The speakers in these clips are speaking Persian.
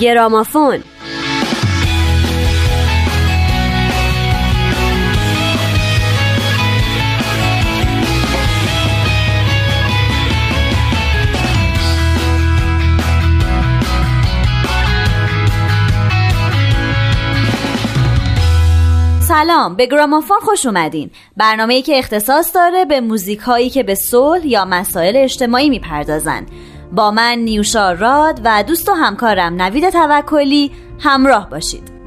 گرامافون. سلام به گرامافون خوش اومدین. برنامه‌ای که اختصاص داره به موزیک هایی که به صلح یا مسائل اجتماعی می‌پردازن با من نیوشا راد و دوست و همکارم نوید توکلی همراه باشید.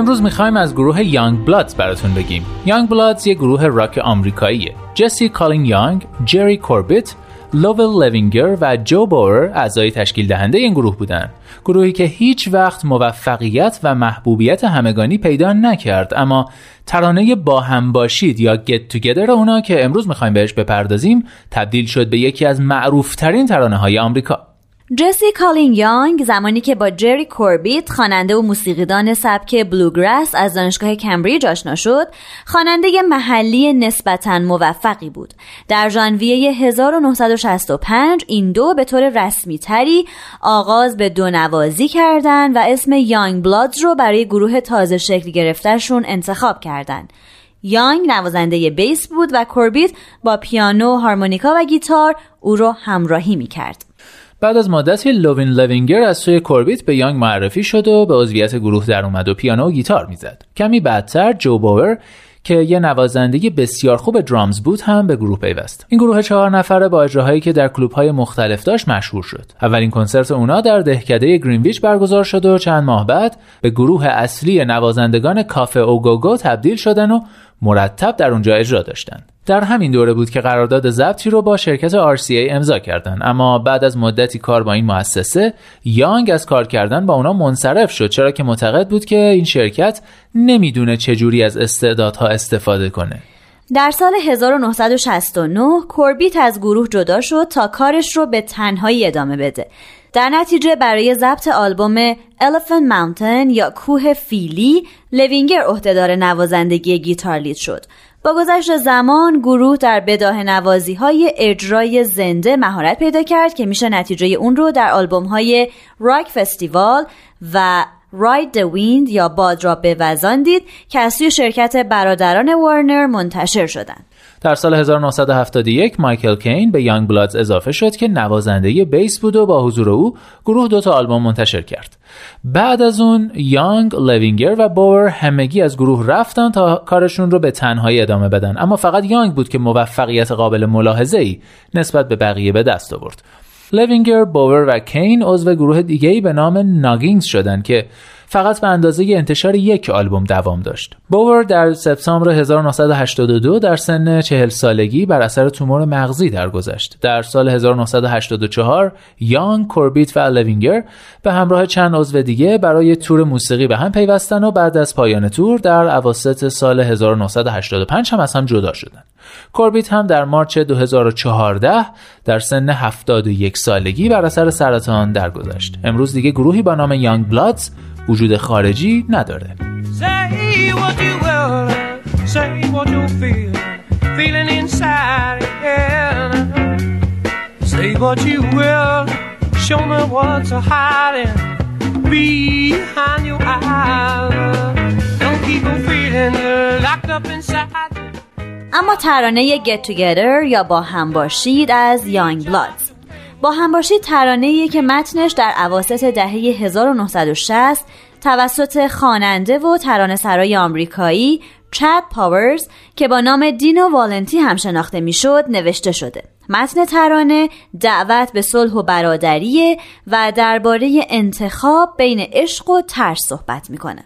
امروز می‌خوایم از گروه یانگ بلادز براتون بگیم. یانگ بلادز یه گروه راک آمریکاییه. جسی کالین یانگ، جری کوربیت، لوول لوینگر و جو باور اعضای تشکیل دهنده این گروه بودن. گروهی که هیچ وقت موفقیت و محبوبیت همگانی پیدا نکرد اما ترانه با هم باشید یا Get Together اونا که امروز می‌خوایم بهش بپردازیم تبدیل شد به یکی از معروفترین ترانه های آمریکا. جسی کالین یانگ زمانی که با جری کوربیت خواننده و موسیقیدان سبک bluegrass از دانشگاه کمبریج آشنا شد خواننده محلی نسبتا موفقی بود در ژانویه 1965 این دو به طور رسمی تری آغاز به دو نوازی کردند و اسم Youngbloods رو برای گروه تازه شکل گرفتهشون انتخاب کردند یانگ نوازنده bass بود و کوربیت با پیانو، هارمونیکا و گیتار او را همراهی می کرد. بعد از مدتی لوین لوینگر از سوی کوربیت به یانگ معرفی شد و به عضویت گروه در اومد و پیانو و گیتار می‌زد. کمی بعدتر جو باور که یه نوازنده بسیار خوب درامز بود هم به گروه پیوست. این گروه چهار نفره با اجراهایی که در کلوب های مختلف داشت مشهور شد. اولین کنسرت اونا در دهکده گرینویچ برگزار شد و چند ماه بعد به گروه اصلی نوازندگان کافه اوگوگو تبدیل شدن و مرتب در اونجا اجرا داشتند. در همین دوره بود که قرارداد ضبطی رو با شرکت RCA امضا کردند اما بعد از مدتی کار با این مؤسسه یانگ از کار کردن با اونا منصرف شد چرا که معتقد بود که این شرکت نمی‌دونه چجوری از استعدادها استفاده کنه. در سال 1969 کوربیت از گروه جدا شد تا کارش رو به تنهایی ادامه بده. در نتیجه برای ضبط آلبوم Elephant Mountain یا کوه فیلی لوینگر عهدهدار نوازندگی گیتار لید شد. با گذشت زمان گروه در بداه نوازی های اجرای زنده مهارت پیدا کرد که میشه نتیجه اون رو در آلبوم های Rock Festival و Ride the Wind یا باد را وزان دید که از سوی شرکت برادران وارنر منتشر شدند. در سال 1971 مایکل کین به Youngbloods اضافه شد که نوازنده bass بود و با حضور او گروه دو تا آلبوم منتشر کرد. بعد از اون یانگ، لوینگر و باور همگی از گروه رفتن تا کارشون رو به تنهایی ادامه بدن اما فقط یانگ بود که موفقیت قابل ملاحظه ای نسبت به بقیه به دست آورد. لوینگر، باور و کین عضو گروه دیگه‌ای به نام Noggins شدند که فقط به اندازه انتشار یک آلبوم دوام داشت. باور در سپتامبر 1982 در سن 40 سالگی بر اثر تومور مغزی درگذشت. در سال 1984 یانگ، کوربیت و لوینگر به همراه چند عضو دیگه برای تور موسیقی به هم پیوستن و بعد از پایان تور در اواسط سال 1985 هم از هم جدا شدند. کوربیت هم در مارچ 2014 در سن 71 سالگی بر اثر سرطان درگذشت. امروز دیگه گروهی با نام یانگ بلادز وجود خارجی نداره. اما ترانه Get Together یا با هم باشید از یانگ بلادز با هم باشید ترانه که متنش در عواسط دهه 1960 توسط خواننده و ترانه سرای آمریکایی چاد پاورز که با نام دینو والنتی هم شناخته می‌شد نوشته شده. متن ترانه دعوت به صلح و برادریه و درباره انتخاب بین عشق و ترس صحبت می‌کنه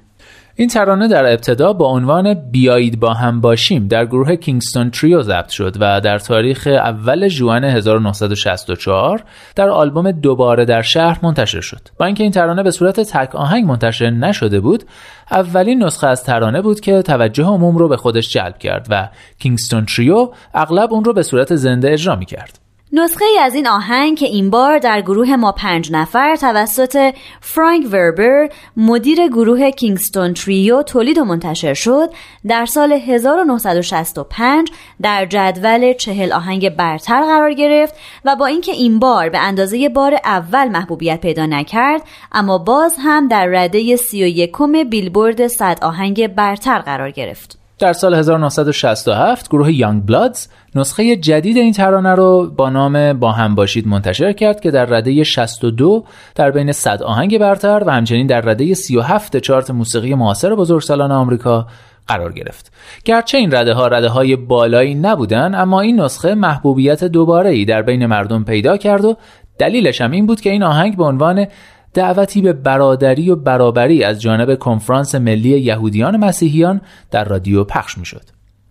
این ترانه در ابتدا با عنوان بیایید با هم باشیم در گروه کینگستون تریو ضبط شد و در تاریخ اول ژوئن 1964 در آلبوم دوباره در شهر منتشر شد. با اینکه این ترانه به صورت تک آهنگ منتشر نشده بود، اولین نسخه از ترانه بود که توجه عموم رو به خودش جلب کرد و کینگستون تریو اغلب اون رو به صورت زنده اجرا می کرد. نسخه ای از این آهنگ که این بار در گروه ما پنج نفر توسط فرانک وربر مدیر گروه کینگستون تریو تولید و منتشر شد در سال 1965 در جدول چهل آهنگ برتر قرار گرفت و با اینکه این بار به اندازه بار اول محبوبیت پیدا نکرد اما باز هم در رده 31 بیلبورد 100 آهنگ برتر قرار گرفت. در سال 1967 گروه یانگ بلادز نسخه جدید این ترانه رو با نام با هم باشید منتشر کرد که در رده 62 در بین 100 آهنگ برتر و همچنین در رده 37 چارت موسیقی معاصر بزرگسالان آمریکا قرار گرفت. گرچه این رده ها رده های بالایی نبودن اما این نسخه محبوبیت دوباره ای در بین مردم پیدا کرد و دلیلش هم این بود که این آهنگ به عنوان دعوتی به برادری و برابری از جانب کنفرانس ملی یهودیان مسیحیان در رادیو پخش می شد.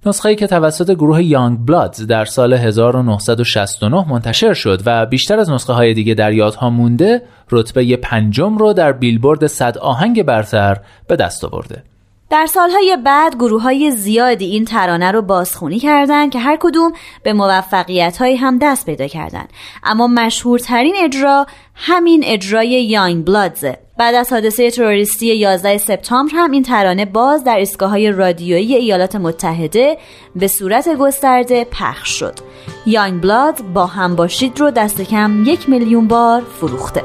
نسخه که توسط گروه یانگ بلادز در سال 1969 منتشر شد و بیشتر از نسخه های دیگه در یادها مونده رتبه پنجم رو در بیلبورد صد آهنگ برتر به دست آورده. در سالهای بعد گروه های زیادی این ترانه رو بازخونی کردند که هر کدوم به موفقیت هم دست پیدا کردند. اما مشهورترین اجرا همین اجرای یانگ بلادزه بعد از حادثه تروریستی 11 سپتامبر هم این ترانه باز در ایستگاه های رادیویی ایالات متحده به صورت گسترده پخش شد. یانگ بلاد با هم باشید رو دست کم یک میلیون بار فروخته.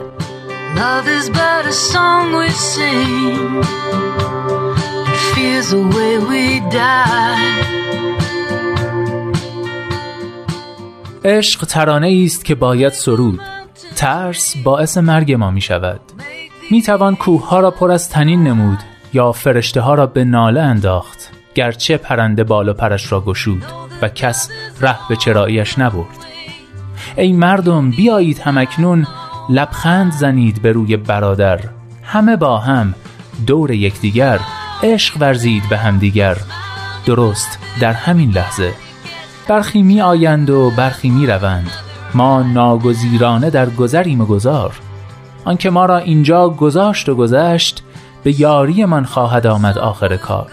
عشق ترانه است که باید سرود. ترس باعث مرگ ما می شود. می توان کوه ها را پر از تنین نمود یا فرشته ها را به ناله انداخت. گرچه پرنده بالا پرش را گشود و کس ره به چراییش نبرد. ای مردم بیایید همکنون. لبخند زنید به روی برادر. همه با هم. دور یکدیگر. عشق ورزید به همدیگر. درست در همین لحظه. برخی می آیند و برخی می روند ما ناگزیرانه در گذریم و گذار. آنکه ما را اینجا گذاشت و گذشت به یاری من خواهد آمد آخر کار.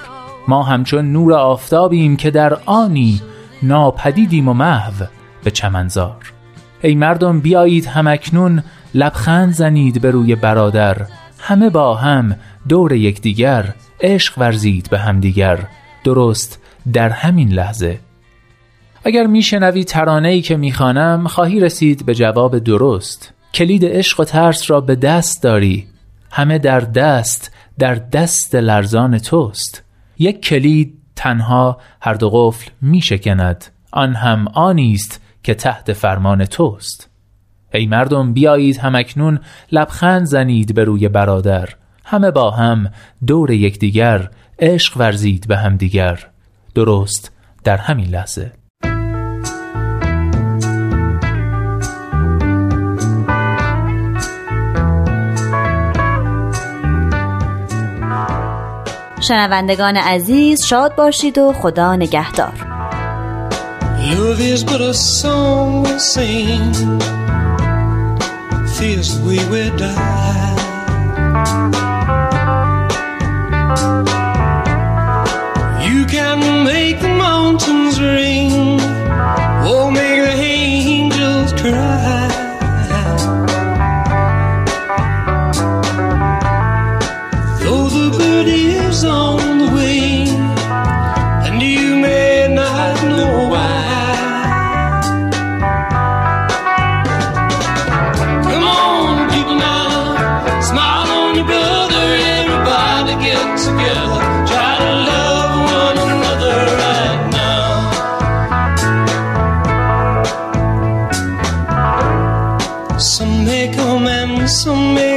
ما همچون نور آفتابیم که در آنی ناپدیدیم و محو به چمنزار. ای مردم بیایید همکنون لبخند زنید به روی برادر. همه با هم دور یکدیگر. عشق ورزید به همدیگر. درست در همین لحظه. اگر میشنوی ترانه ای که می‌خوانم خواهی رسید به جواب درست. کلید عشق و ترس را به دست داری. همه در دست در دست لرزان توست. یک کلید تنها هر دو قفل می شکند آن هم آنی است که تحت فرمان توست. ای مردم بیایید همکنون لبخند زنید به روی برادر. همه با هم دور یکدیگر عشق ورزید به همدیگر. درست در همین لحظه. شنوندگان عزیز شاد باشید و خدا نگهدار. Love is but a song we sing. Feels we will die.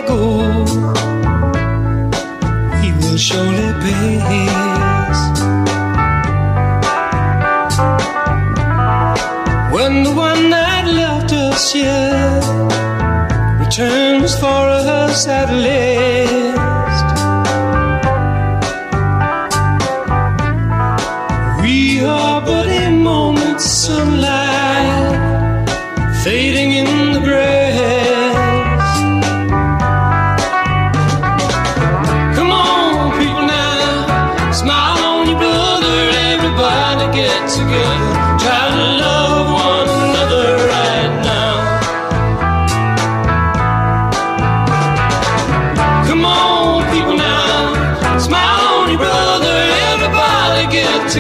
Some may go surely pays. When the one that left us here returns for us at last,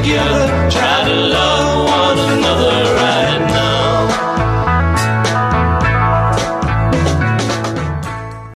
together